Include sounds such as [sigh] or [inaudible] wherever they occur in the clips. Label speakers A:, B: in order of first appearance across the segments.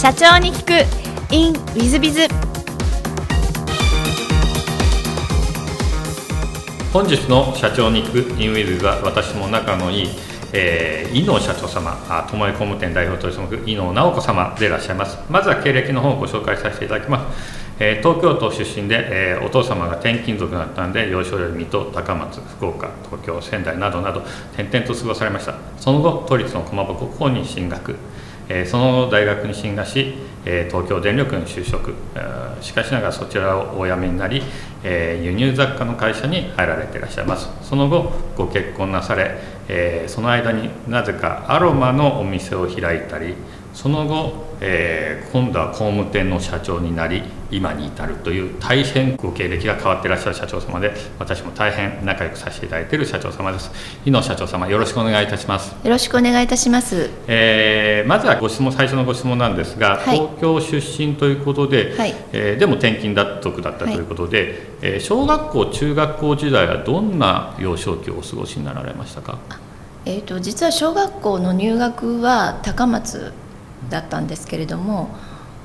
A: 社長に聞く。In ウィズビズ
B: 本日の社長に聞く。In ウィズは私も仲のいいえー、井野社長様、友江工務店代表取締役井野直子様でいらっしゃいます。まずは経歴の方をご紹介させていただきます。えー、東京都出身で、えー、お父様が転勤族だったんで幼少より水戸高松福岡東京仙台などなど転々と過ごされました。その後都立の駒場高校に進学、え、その後大学に進学し、え東京電力に就職、しかしながらそちらをお辞めになり、え輸入雑貨の会社に入られていらっしゃいます。その後ご結婚なされ、えその間になぜかアロマのお店を開いたりその後、えー、今度は工務店の社長になり今に至るという大変ご経歴が変わっていらっしゃる社長様で私も大変仲良くさせていただいている社長様です。井野社長様よろしくお願いいたします。
C: よろしくお願いいたします、
B: えー、まずはご質問最初のご質問なんですが、はい、東京出身ということで、はい、えー、でも転勤脱得だったということで、はい、えー、小学校中学校時代はどんな幼少期をお過ごしになられましたか？
C: えーと実は小学校の入学は高松だったんですけれども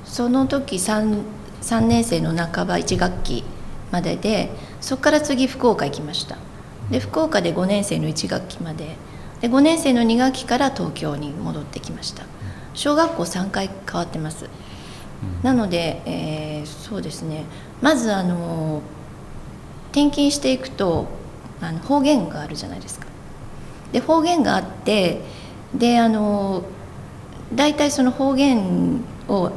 C: その時 3, 3年生の半ば1学期まででそこから次福岡行きました。で福岡で5年生の1学期までで5年生の2学期から東京に戻ってきました。小学校3回変わってます、なので、えー、そうですね。まずあの転勤していくとあの方言があるじゃないですか。で方言があってであの大体その方言を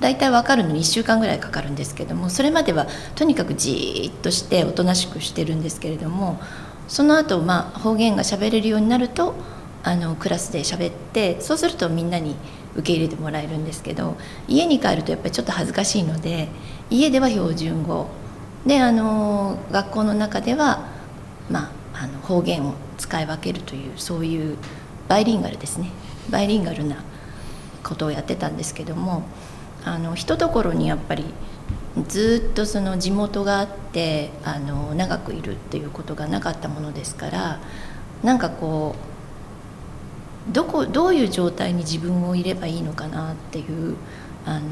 C: 大体分かるのに1週間ぐらいかかるんですけどもそれまではとにかくじっとしておとなしくしてるんですけれどもその後まあ方言が喋れるようになるとあのクラスで喋ってそうするとみんなに受け入れてもらえるんですけど家に帰るとやっぱりちょっと恥ずかしいので家では標準語。であの学校の中では、まあ、あの方言を使い分けるというそういうバイリンガルですね。バイリンガルなことをやってたんですけどもあのひとところにやっぱりずっとその地元があってあの長くいるっていうことがなかったものですからなんかこうどこどういう状態に自分をいればいいのかなっていうあの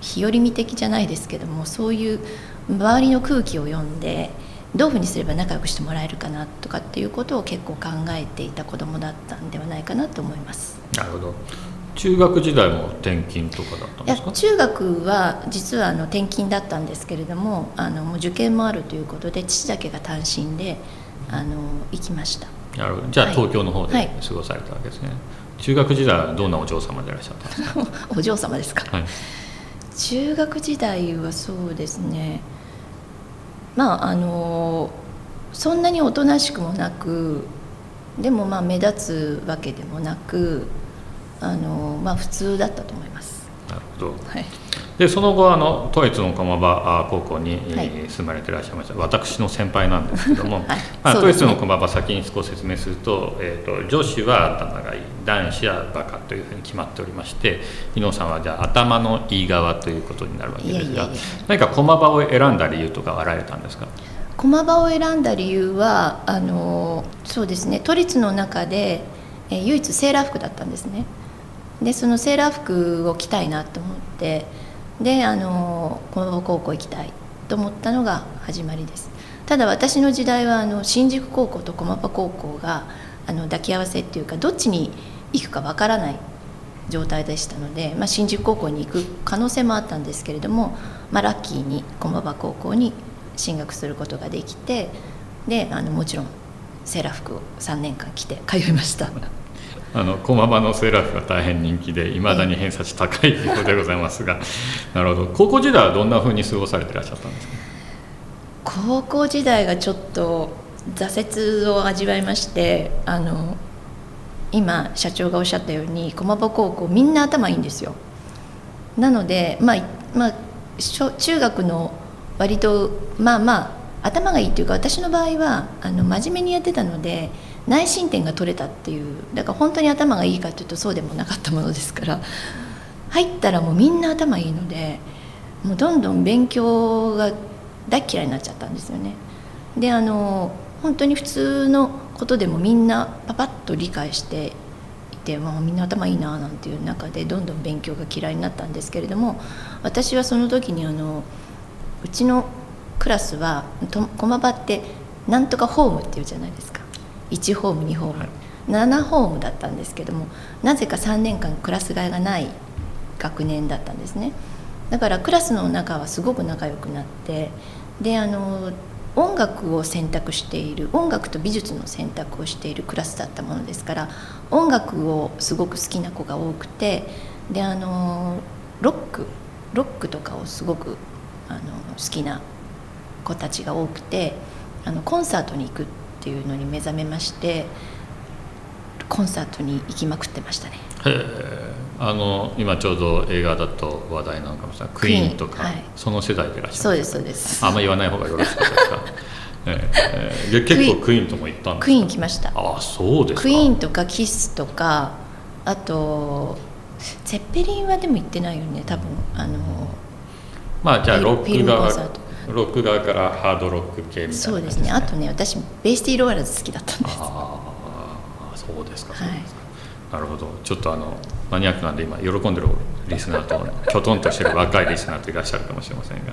C: 日和見的じゃないですけどもそういう周りの空気を読んでどういうふうにすれば仲良くしてもらえるかなとかっていうことを結構考えていた子どもだったんではないかなと思います。
B: なるほど中学時代も転勤とかだったんですか？
C: 中学は実はあの転勤だったんですけれどもあのもう受験もあるということで父だけが単身であの行きました。
B: なるほど。じゃあ東京の方で過ごされたわけですね、はい、中学時代はどんなお嬢様でいらっしゃったんですか？[laughs]
C: お嬢様ですか、はい、中学時代はそうですね。まああのそんなにおとなしくもなくでもまあ目立つわけでもなくあのまあ普通だったと思います。
B: なるほど。はい。でその後あの都立の駒場高校に、はい、住まれていらっしゃいました私の先輩なんですけども、はい、まあ、都立の駒場先に少し説明すると,、えーと、女子は頭がいい男子はバカというふうに決まっておりまして伊野さんはじゃあ頭のいい側ということになるわけですが何か駒場を選んだ理由とかはあられたんですか？
C: 駒場を選んだ理由はあのそうですね都立の中で、え唯一セーラー服だったんですね。でそのセーラー服を着たいなと思ってであの駒場高校行きたいと思ったのが始まりですただ私の時代はあの新宿高校と駒場高校があの抱き合わせっていうかどっちに行くかわからない状態でしたので、まあ、新宿高校に行く可能性もあったんですけれども、まあ、ラッキーに駒場高校に進学することができてであのもちろんセーラー服を3年間着て通いました。
B: あの駒場のセーラー服が大変人気でいまだに偏差値高いということでございますが。なるほど。高校時代はどんなふうに過ごされていらっしゃったんですか？
C: 高校時代がちょっと挫折を味わいましてあの今社長がおっしゃったように駒場高校みんな頭いいんですよ。なのでまあまあ中学の割とまあまあ頭がいいっていうか私の場合はあの真面目にやってたので内申点が取れたっていうだから本当に頭がいいかというとそうでもなかったものですから入ったらもうみんな頭いいのでもうどんどん勉強が大嫌いになっちゃったんですよね。であの本当に普通のことでもみんなパパッと理解していて、まあ、みんな頭いいななんていう中でどんどん勉強が嫌いになったんですけれども私はその時にあのうちのクラスは駒場ってなんとかホームっていうじゃないですか1ホーム2ホーム、はい、7ホームだったんですけどもなぜか3年間クラス替えがない学年だったんですね。だからクラスの中はすごく仲良くなってであの音楽を選択している音楽と美術の選択をしているクラスだったものですから音楽をすごく好きな子が多くてであのロックロックとかをすごくあの好きな子たちが多くてあのコンサートに行くっていうのに目覚めましてコンサートに行きまくってましたね。
B: あの今ちょうど映画だと話題なのかもしれない。クイーンとか、はい、その世代でいらっしゃる。
C: そうですそうです。
B: あんま言わない方がよろしいですか [laughs] ええー、結構クイーンとも行ったんです
C: クイーン来ました。
B: あそうです
C: クイーンとかキスとかあとゼッペリンはでも行ってないよね多分。あの
B: まあじゃあロック側ロック側からハードロック系みたいな、ね、
C: そうですね。あとね私ベイスティーローラーズ好きだったんです。
B: ああそうですかそうですか、はいなるほど。ちょっとあのマニアックなんで今喜んでるリスナーときょとんとしてる若いリスナーといらっしゃるかもしれませんが。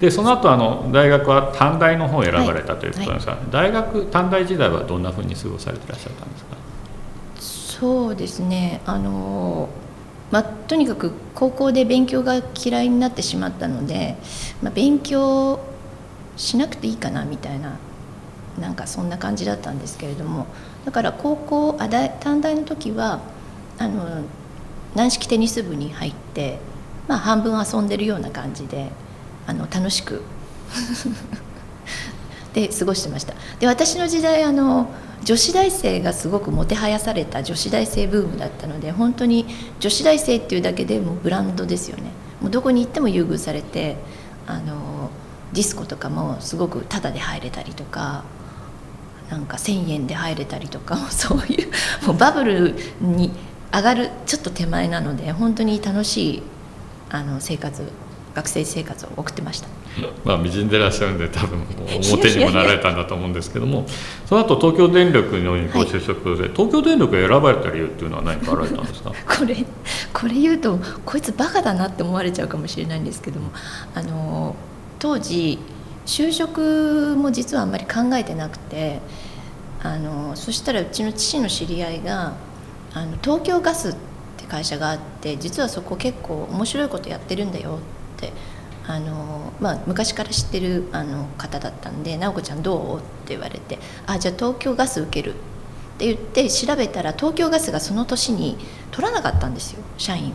B: でその後あの大学は短大の方を選ばれたということなんですが、はい。はい、大学短大時代はどんなふうに過ごされていらっしゃったんですか？
C: そうですね。あのまあ、とにかく高校で勉強が嫌いになってしまったので、まあ、勉強しなくていいかなみたいななんかそんな感じだったんですけれどもだから高校あ大短大の時はあの軟式テニス部に入って、まあ、半分遊んでるような感じであの楽しく [laughs] で過ごしてました。で私の時代あの女子大生がすごくもてはやされた女子大生ブームだったので本当に女子大生っていうだけでもブランドですよね。もうどこに行っても優遇されてあのディスコとかもすごくタダで入れたりとかなんか1,000円で入れたりとか [laughs] そういうもうバブルに上がるちょっと手前なので本当に楽しいあの生活学生生活を送ってました。
B: まあ美人でいらっしゃるんで多分表にもなられたんだと思うんですけどもその後東京電力のにご就職で、はい、東京電力選ばれた理由っていうのは何かあられたんですか？[laughs]
C: これこれ言うとこいつバカだなって思われちゃうかもしれないんですけどもあの当時就職も実はあんまり考えてなくてあのそしたらうちの父の知り合いがあの東京ガスって会社があって実はそこ結構面白いことやってるんだよってあの、まあ、昔から知ってるあの方だったんで「直子ちゃんどう?」って言われて「あじゃあ東京ガス受ける」って言って調べたら東京ガスがその年に取らなかったんですよ社員を。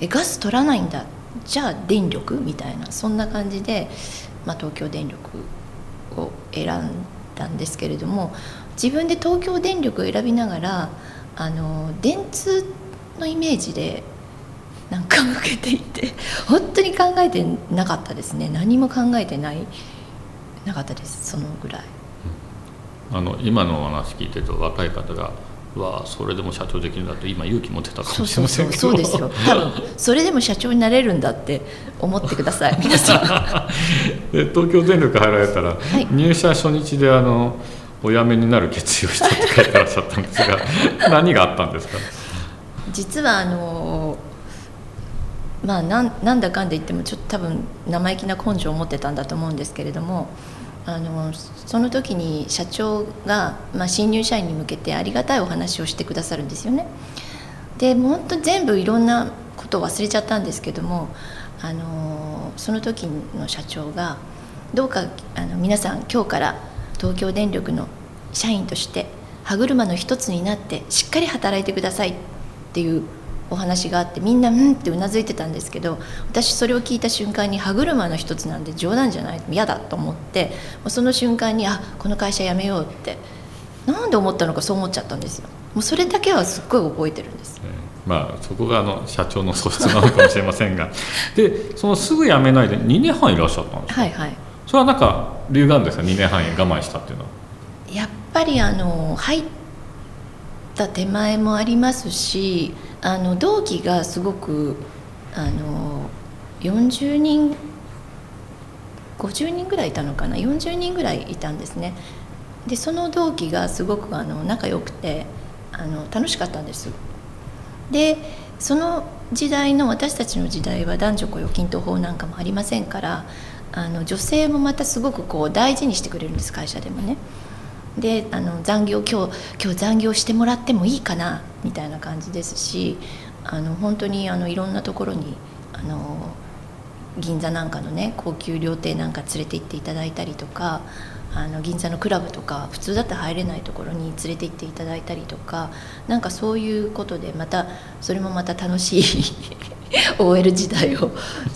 C: えガス取らないんだじゃあ電力？みたいなそんな感じでまあ、東京電力を選んだんですけれども自分で東京電力を選びながらあの電通のイメージでなんか受けていて本当に考えてなかったですね。何も考えてないなかったですそのぐらい。
B: あの今のお話聞いてると若い方がはそれでも社長できるんだと今勇気持ってたかもしれませんけど。
C: そうですよ。[laughs] 多分それでも社長になれるんだって思ってください皆さ
B: ん。[laughs] で東京電力入られたら、はい、入社初日であのお辞めになる決意をしたって書いてらっしゃったんですが [laughs] 何があったんですか？
C: 実はあのまあなんなんだかんで言ってもちょっと多分生意気な根性を持ってたんだと思うんですけれどもあのその時に社長が、まあ、新入社員に向けてありがたいお話をしてくださるんですよね。でもう本当全部いろんなことを忘れちゃったんですけどもあのその時の社長がどうかあの皆さん今日から東京電力の社員として歯車の一つになってしっかり働いてくださいっていうお話があってみんなうんってうなずいてたんですけど私それを聞いた瞬間に歯車の一つなんで冗談じゃない嫌だと思ってその瞬間にあこの会社辞めようってなんで思ったのかそう思っちゃったんですよ。もうそれだけはすっごい覚えてるんです、
B: まあそこがあの社長の素質なのかもしれませんが。でそのすぐ辞めないで2年半いらっしゃったんですか？
C: はいはい。
B: それはなんか理由があるんですか2年半我慢したっていうのは。
C: やっぱりあの入った手前もありますしあの同期がすごくあの40人50人ぐらいいたのかな？40人ぐらいいたんですね。でその同期がすごくあの仲良くてあの楽しかったんです。でその時代の私たちの時代は男女雇用均等法なんかもありませんからあの女性もまたすごくこう大事にしてくれるんです会社でもね。であの残業今日今日残業してもらってもいいかなみたいな感じですしあの本当にあのいろんなところにあの銀座なんかのね高級料亭なんか連れて行っていただいたりとかあの銀座のクラブとか普通だって入れないところに連れて行っていただいたりとかなんかそういうことでまたそれもまた楽しい OL 時代を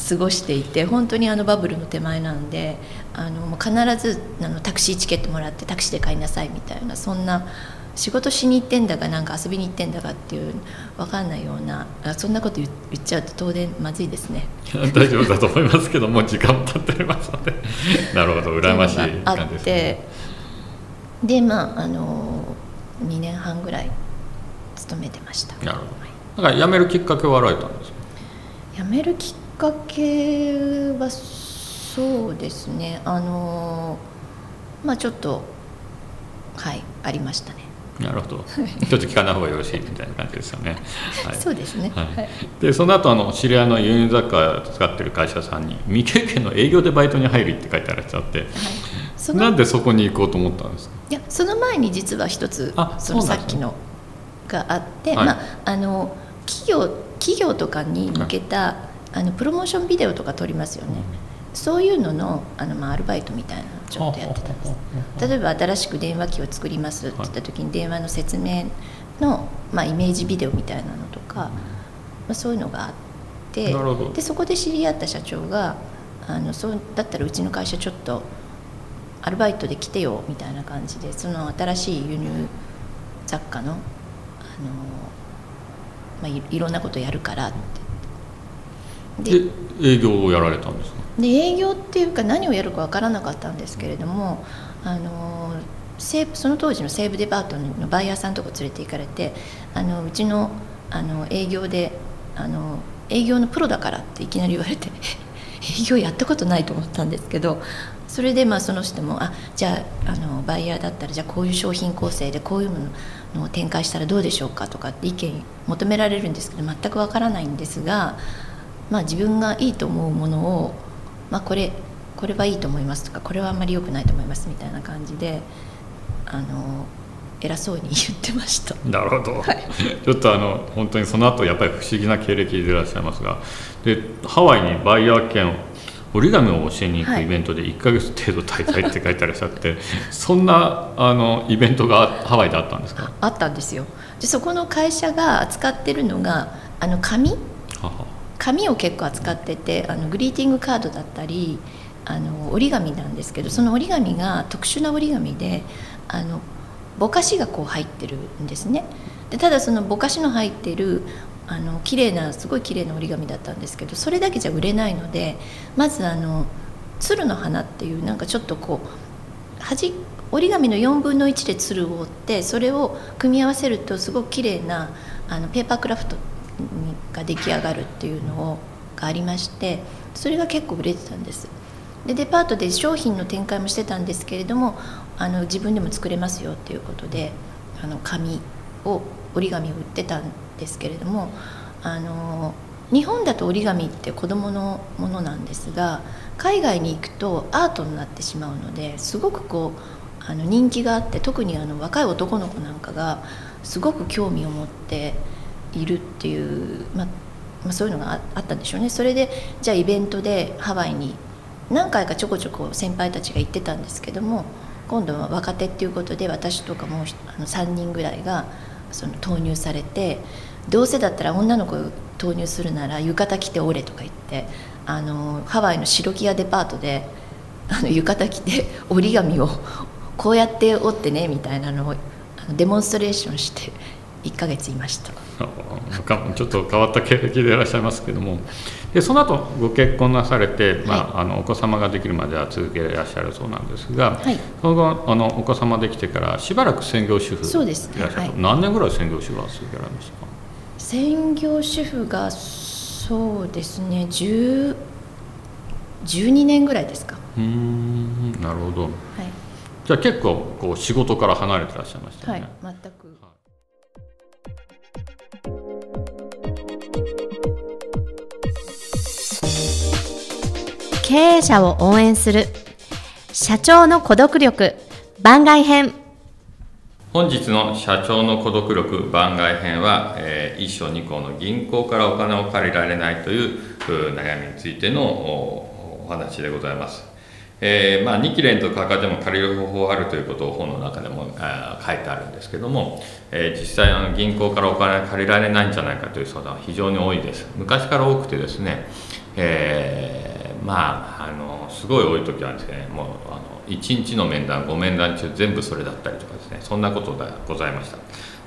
C: 過ごしていて本当にあのバブルの手前なんであの必ずあのタクシーチケットもらってタクシーで帰りなさいみたいなそんな仕事しに行ってんだかなんか遊びに行ってんだかっていう分かんないようなあそんなこと言っちゃうと当然まずいですね
B: 大丈夫だと思いますけどもう時間も経っておりますのでなるほど羨ましい感じですね
C: でまああの2年半ぐらい勤めてました
B: なるほどだから辞めるきっかけはあられたんですか
C: 辞めるきっかけはそうですね。あのまあちょっとはいありましたね、
B: なるほど。ちょっと聞かない方がよろしいみたいな感じですよね、はい。[laughs]
C: そうですね、
B: はい。
C: はい。
B: でその後あの知り合いの輸入雑貨使ってる会社さんに未経験の営業でバイトに入るって書いてあらっしゃって
C: その
B: なんでそこに行こうと思ったんですか？
C: いやその前に実は一つ
B: あ
C: そのさっきのがあって、
B: はい。
C: まああの企業企業とかに向けた、あのプロモーションビデオとか撮りますよね、そういうののあの、まあ、アルバイトみたいなのをちょっとやってたんです。例えば新しく電話機を作りますって言った時に電話の説明の、まあ、イメージビデオみたいなのとか、まあ、そういうのがあってでそこで知り合った社長があのそうだったらうちの会社ちょっとアルバイトで来てよみたいな感じでその新しい輸入雑貨のあの、まあ、いいろんなことやるからって。
B: で営業をやられたんですか？
C: で営業っていうか何をやるか分からなかったんですけれどもあの西武その当時の西武デパートのバイヤーさんのとこ連れて行かれてあのうちのあの営業であの営業のプロだからっていきなり言われて [laughs] 営業やったことないと思ったんですけどそれでまあその人もあじゃああのバイヤーだったらじゃあこういう商品構成でこういうものを展開したらどうでしょうかとかって意見求められるんですけど全くわからないんですが、まあ、自分がいいと思うものを、まあ、これこれはいいと思いますとかこれはあんまり良くないと思いますみたいな感じであの偉そうに言ってました。
B: なるほど、
C: はい
B: ちょっとあの本当にその後やっぱり不思議な経歴でいらっしゃいますがでハワイにバイヤー兼折り紙を教えに行くイベントで1ヶ月程度滞在って書いてあらっしゃって、[laughs] そんなあのイベントがハワイであったんですか？
C: あったんですよ。でそこの会社が扱ってるのがあの紙？
B: はは。
C: 紙を結構扱っててあのグリーティングカードだったりあの折り紙なんですけどその折り紙が特殊な折り紙であのぼかしがこう入ってるんですね。でただそのぼかしの入ってるあの綺麗なすごい綺麗な折り紙だったんですけどそれだけじゃ売れないのでまずあの鶴の花っていうなんかちょっとこう端折り紙の4分の1で鶴を折ってそれを組み合わせるとすごく綺麗なあのペーパークラフトが出来上がるっていうのをがありましてそれが結構売れてたんです。でデパートで商品の展開もしてたんですけれどもあの自分でも作れますよっていうことであの紙を折り紙を売ってたんですけれどもあの日本だと折り紙って子どものものなんですが海外に行くとアートになってしまうのですごくこうあの人気があって特にあの若い男の子なんかがすごく興味を持っているっていう、まあまあ、そういうのがあったんでしょうね。それでじゃあイベントでハワイに何回かちょこちょこ先輩たちが行ってたんですけども今度は若手っていうことで私とかもうあの3人ぐらいがその投入されてどうせだったら女の子投入するなら浴衣着ておれとか言ってあのハワイの白木屋デパートであの浴衣着て折り紙をこうやって折ってねみたいなのをデモンストレーションして1ヶ月いました。
B: ちょっと変わった経歴でいらっしゃいますけども。でその後ご結婚なされて、まあ、あのお子様ができるまでは続けていらっしゃるそうなんですが、
C: はい。
B: その後あのお子様できてからしばらく専業主婦
C: そうです。ね
B: いらっしゃると
C: はい。
B: 何年ぐらい専業主婦は続けられました？か
C: 専業主婦がそうですね10 12年ぐらいですか。
B: うーんなるほど。
C: はい、
B: じゃあ結構こう仕事から離れてらっしゃいました
C: はい全く
A: 経営者を応援する。社長の孤独力。番外編。
B: 本日の社長の孤独力番外編は、えー、一章二項の銀行からお金を借りられないという悩みについてのお話でございます。えーまあ、2期連続赤字も借りる方法あるということを本の中でもあ書いてあるんですけども、えー、実際あの銀行からお金借りられないんじゃないかという相談は非常に多いです。昔から多くてですね、えー、まああのすごい多い時はですねもうあの1日の面談5面談中全部それだったりとかですねそんなことがございました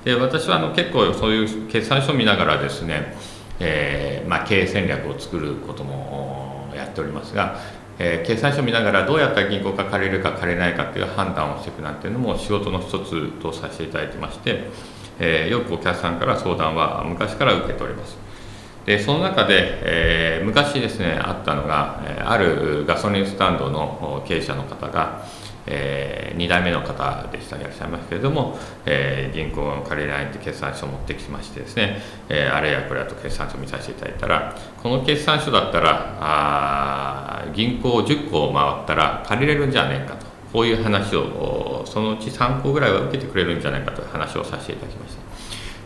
B: で私はあの結構そういう決算書を見ながらですね、えーまあ、経営戦略を作ることもやっておりますがえー、決算書を見ながらどうやったら銀行が借りるか借りないかっていう判断をしていくなんていうのも仕事の一つとさせていただいてまして、えー、よくお客さんから相談は昔から受けております。でその中で、えー、昔ですねあったのがあるガソリンスタンドの経営者の方が、えー、2代目の方でしたいらっしゃいますけれども、えー、銀行の借りられない決算書を持ってきましてですね、えー、あれやこれやと決算書を見させていただいたらこの決算書だったらあ銀行10個を回ったら借りれるんじゃねえかとこういう話をそのうち3個ぐらいは受けてくれるんじゃないかという話をさせていただきました。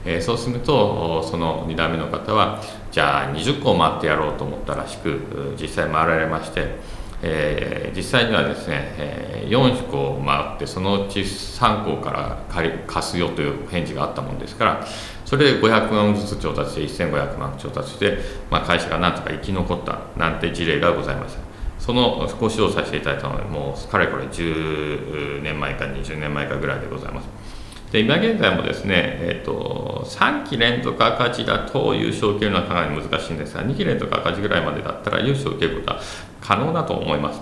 B: えー、そうするとその2代目の方はじゃあ20個回ってやろうと思ったらしく実際回られまして、えー、実際にはですね、えー、4個回ってそのうち3個から借り貸すよという返事があったもんですからそれで500万ずつ調達して1500万調達して、まあ、会社がなんとか生き残ったなんて事例がございました。そのご指導させていただいたのはもうかれこれ10年前か20年前かぐらいでございます。で今現在もですね、えーと、3期連続赤字だと優勝を受けるのはかなり難しいんですが2期連続赤字ぐらいまでだったら優勝を受けることは可能だと思います。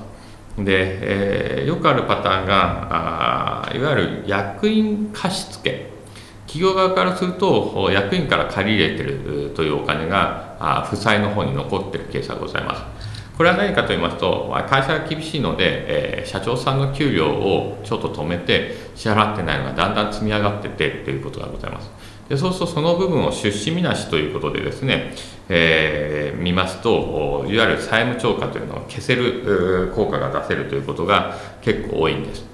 B: で、えー、よくあるパターンがあいわゆる役員貸付。企業側からすると役員から借り入れてるというお金が負債の方に残ってるケースがございます。これは何かと言いますと、会社が厳しいので、えー、社長さんの給料をちょっと止めて、支払ってないのがだんだん積み上がっててということがございます。でそうすると、その部分を出資みなしということでですね、えー、見ますと、いわゆる債務超過というのを消せる効果が出せるということが結構多いんです。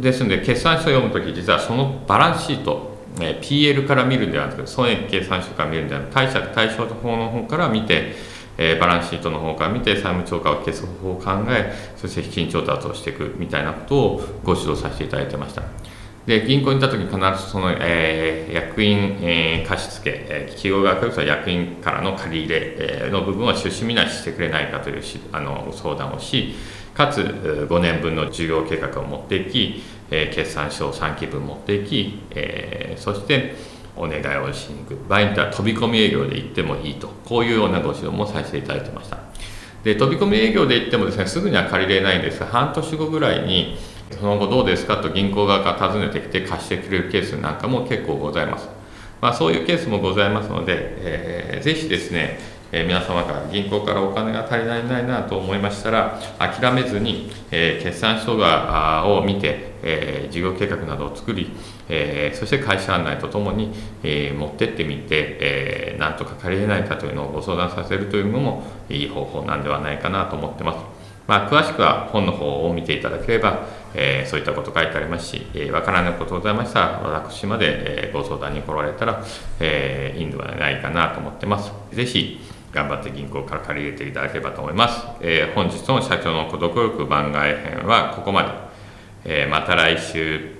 B: ですので、決算書を読むとき、実はそのバランスシート、え PL から見るんではなくて、損益計算書から見るんではなくて、貸借対照法の方から見て、えー、バランスシートの方から見て債務超過を消す方法を考えそして資金調達をしていくみたいなことをご指導させていただいてました。で銀行に行った時に必ずその、えー、役員、えー、貸付、えー、企業側から役員からの借り入れ、えー、の部分は出資見なししてくれないかというしあの相談をしかつ5年分の事業計画を持っていき、えー、決算書を3期分持っていき、えー、そしてお願いをしに行く。場合によっては飛び込み営業で行ってもいいと。こういうようなご指導もさせていただいてました。で飛び込み営業で行ってもですねすぐには借りれないんですが半年後ぐらいにその後どうですか？と銀行側が訪ねてきて貸してくれるケースなんかも結構ございます、まあ、そういうケースもございますので、えー、ぜひですねえー、皆様から銀行からお金が足りないないなと思いましたら諦めずに、えー、決算書がを見て、えー、事業計画などを作り、えー、そして会社案内とともに、えー、持ってってみて、えー、なんとか借りれないかというのをご相談させるというのもいい方法なんではないかなと思ってます。まあ、詳しくは本の方を見ていただければ、え、そういったこと書いてありますし、えー、分からないことございましたら、私まで、え、ご相談に来られたら、え、いいんではないかなと思ってます。ぜひ、頑張って銀行から借り入れていただければと思います。えー、本日の社長の孤独力番外編はここまで。え、また来週。